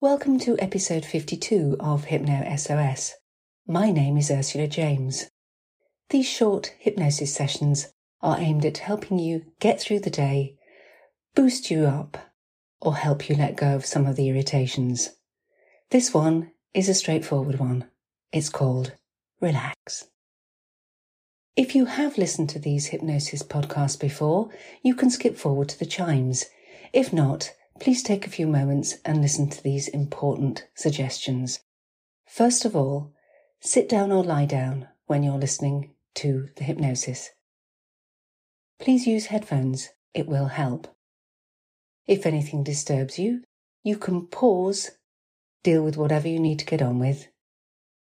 Welcome to episode 52 of Hypno SOS. My name is Ursula James. These short hypnosis sessions are aimed at helping you get through the day, boost you up, or help you let go of some of the irritations. This one is a straightforward one. It's called Relax. If you have listened to these hypnosis podcasts before, you can skip forward to the chimes. If not, please take a few moments and listen to these important suggestions. First of all, sit down or lie down when you're listening to the hypnosis. Please use headphones, it will help. If anything disturbs you, you can pause, deal with whatever you need to get on with.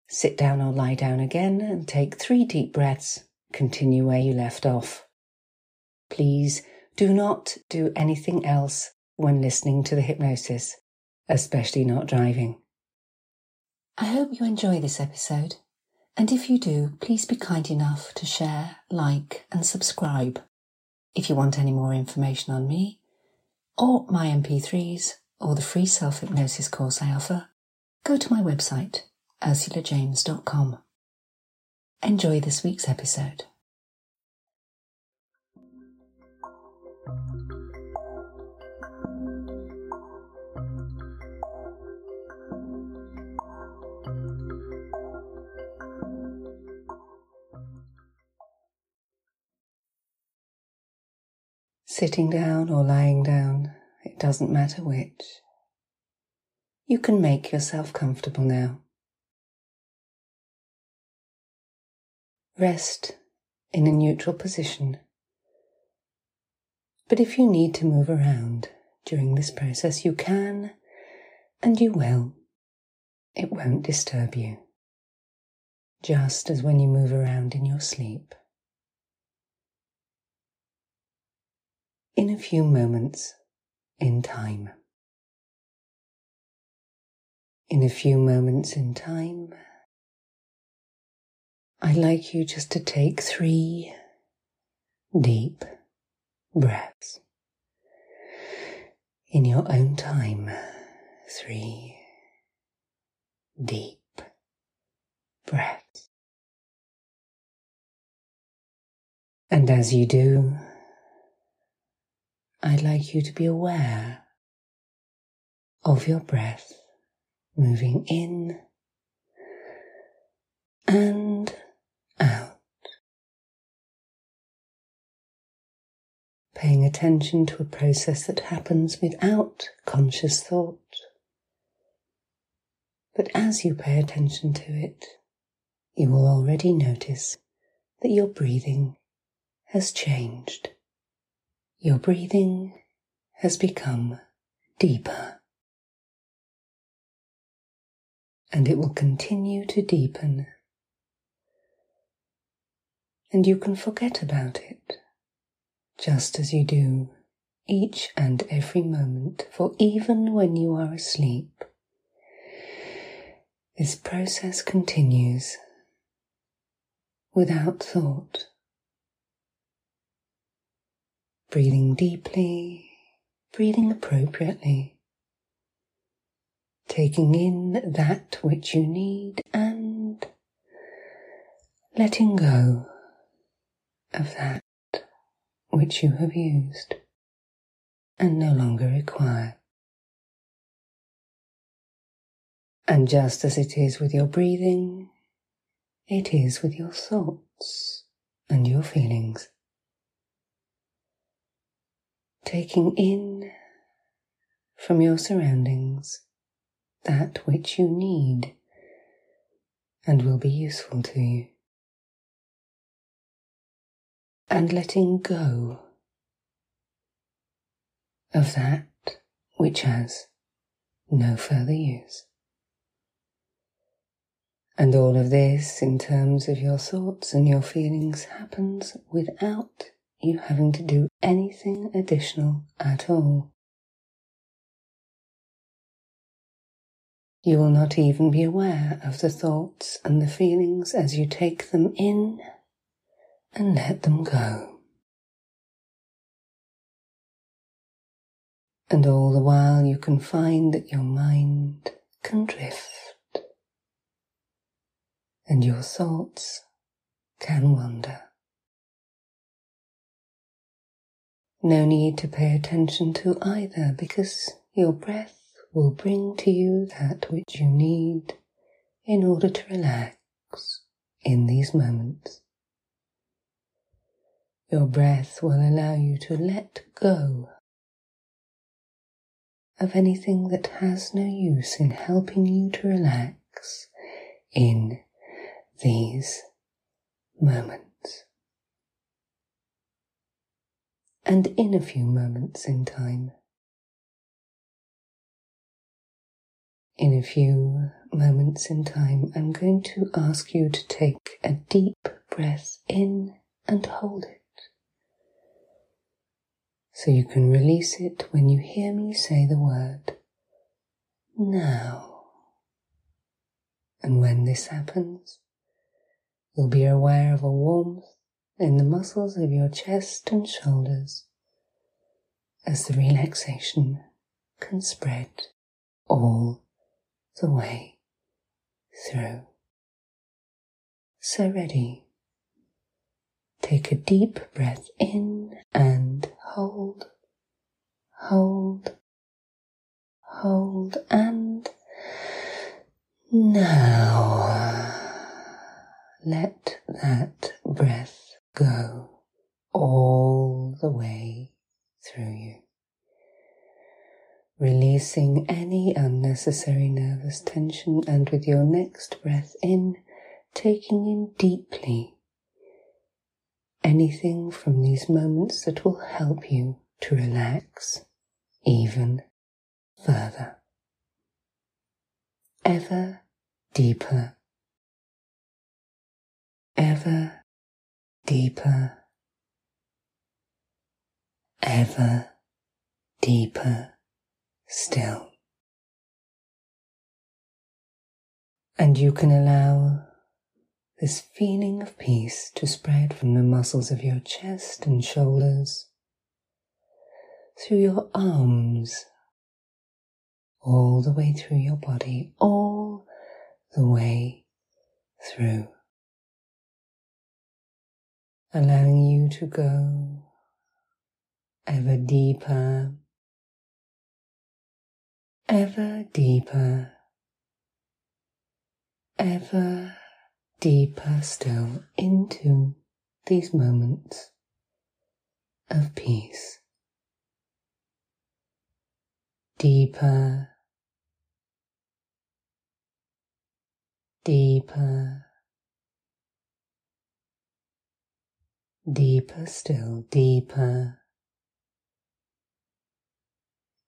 Sit down or lie down again and take three deep breaths. Continue where you left off. Please do not do anything else when listening to the hypnosis, especially not driving. I hope you enjoy this episode, and if you do, please be kind enough to share, like, and subscribe. If you want any more information on me, or my MP3s, or the free self hypnosis course I offer, go to my website, ursulajames.com. Enjoy this week's episode. Sitting down or lying down, it doesn't matter which. You can make yourself comfortable now. Rest in a neutral position. But if you need to move around during this process, you can and you will. It won't disturb you. Just as when you move around in your sleep. In a few moments in time. In a few moments in time, I'd like you just to take three deep breaths in your own time. Three deep breaths. And as you do, I'd like you to be aware of your breath moving in and out. Paying attention to a process that happens without conscious thought. But as you pay attention to it, you will already notice that your breathing has changed your breathing has become deeper. And it will continue to deepen. And you can forget about it, just as you do each and every moment, for even when you are asleep, this process continues without thought breathing deeply, breathing appropriately, taking in that which you need and letting go of that which you have used and no longer require. And just as it is with your breathing, it is with your thoughts and your feelings taking in from your surroundings that which you need and will be useful to you, and letting go of that which has no further use. And all of this, in terms of your thoughts and your feelings, happens without you having to do anything additional at all. You will not even be aware of the thoughts and the feelings as you take them in and let them go. And all the while you can find that your mind can drift and your thoughts can wander. No need to pay attention to either because your breath will bring to you that which you need in order to relax in these moments. Your breath will allow you to let go of anything that has no use in helping you to relax in these moments. And in a few moments in time, in a few moments in time, I'm going to ask you to take a deep breath in and hold it. So you can release it when you hear me say the word now. And when this happens, You'll be aware of a warmth in the muscles of your chest and shoulders as the relaxation can spread all the way through. So ready. Take a deep breath in and hold, hold, hold, and now let that breath go all the way through you, releasing any unnecessary nervous tension, and with your next breath in, taking in deeply anything from these moments that will help you to relax even further. Ever deeper ever deeper, ever deeper still. And you can allow this feeling of peace to spread from the muscles of your chest and shoulders, through your arms, all the way through your body, all the way through allowing you to go ever deeper, ever deeper, ever deeper still into these moments of peace. Deeper, deeper, deeper still, deeper,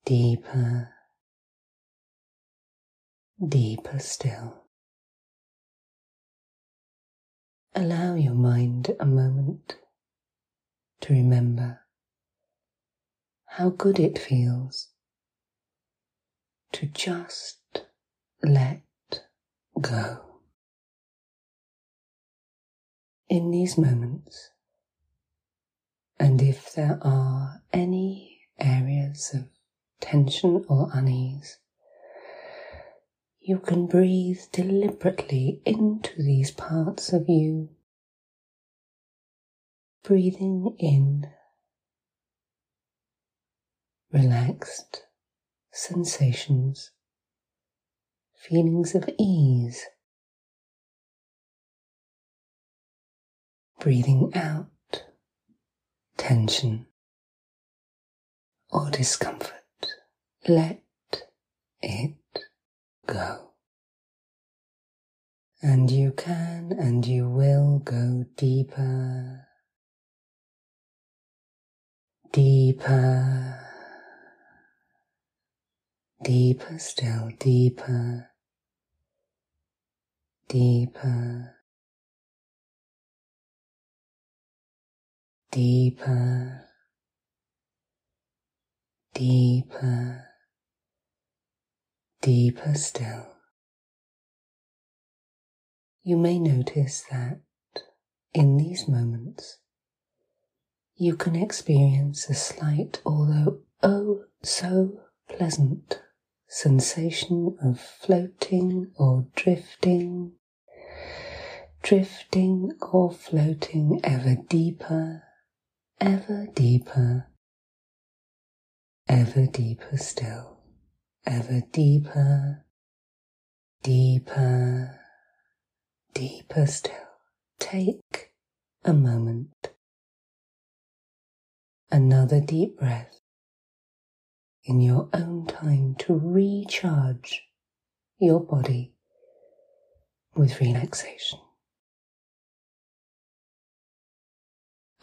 deeper, deeper still. Allow your mind a moment to remember how good it feels to just let go. In these moments, and if there are any areas of tension or unease, you can breathe deliberately into these parts of you, breathing in relaxed sensations, feelings of ease, breathing out tension or discomfort. Let it go. And you can and you will go deeper, deeper, deeper still, deeper, deeper. Deeper, deeper, deeper still. You may notice that in these moments you can experience a slight, although oh so pleasant sensation of floating or drifting, drifting or floating ever deeper, ever deeper, ever deeper still, ever deeper, deeper, deeper still. Take a moment. Another deep breath in your own time to recharge your body with relaxation.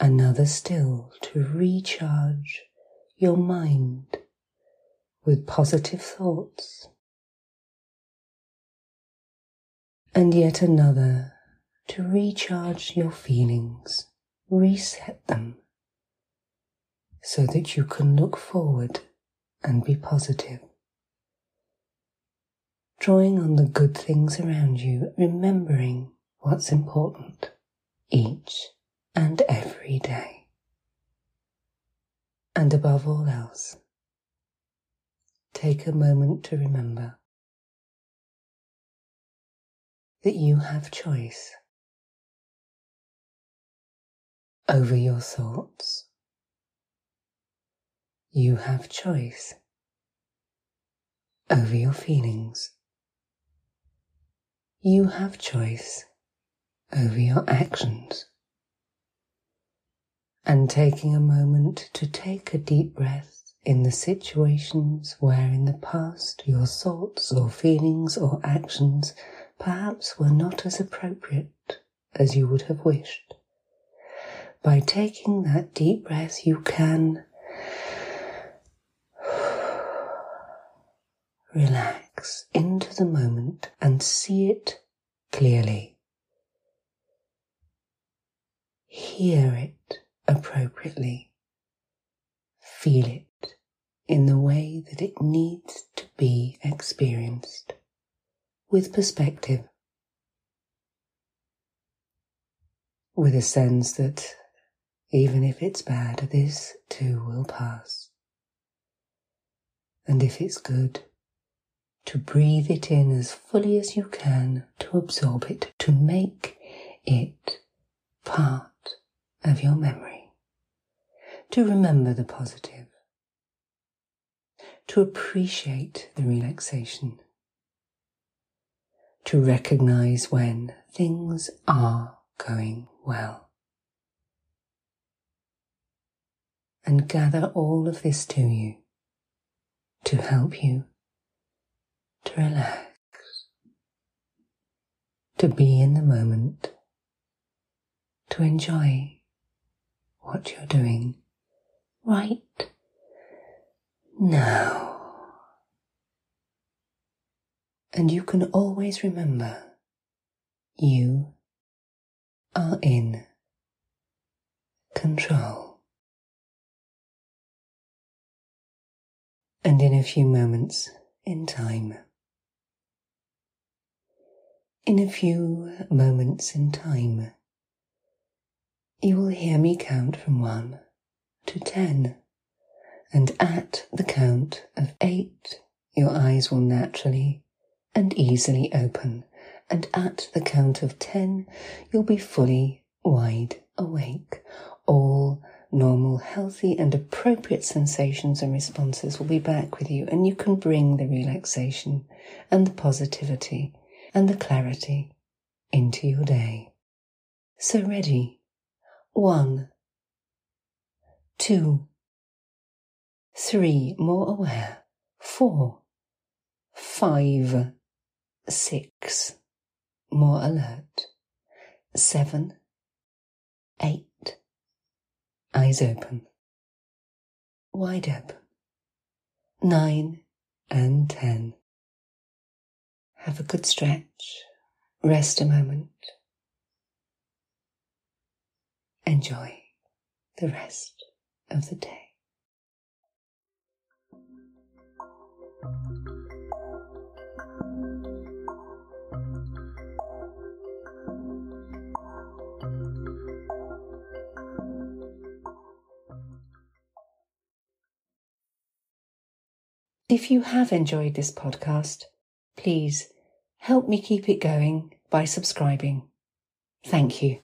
Another still to recharge your mind with positive thoughts. And yet another to recharge your feelings, reset them so that you can look forward and be positive. Drawing on the good things around you, remembering what's important each and every day. And above all else, take a moment to remember that you have choice over your thoughts you have choice over your feelings. You have choice over your actions. And taking a moment to take a deep breath in the situations where in the past your thoughts or feelings or actions perhaps were not as appropriate as you would have wished. By taking that deep breath, you can Relax into the moment and see it clearly. Hear it appropriately. Feel it in the way that it needs to be experienced with perspective. With a sense that even if it's bad, this too will pass. And if it's good, to breathe it in as fully as you can, to absorb it, to make it part of your memory, to remember the positive, to appreciate the relaxation, to recognize when things are going well. And gather all of this to you to help you to relax, to be in the moment, to enjoy what you're doing right now. And you can always remember you are in control. And in a few moments in time, in a few moments in time, you will hear me count from one to ten, and at the count of eight, your eyes will naturally and easily open, and at the count of ten, you'll be fully wide awake. All normal, healthy, and appropriate sensations and responses will be back with you, and you can bring the relaxation and the positivity and the clarity into your day. So ready. One, two, three, more aware. Four, five, six, more alert. Seven, eight, eyes open, wide open. Nine and ten. Have a good stretch. Rest a moment. Enjoy the rest of the day. If you have enjoyed this podcast, please help me keep it going by subscribing. Thank you.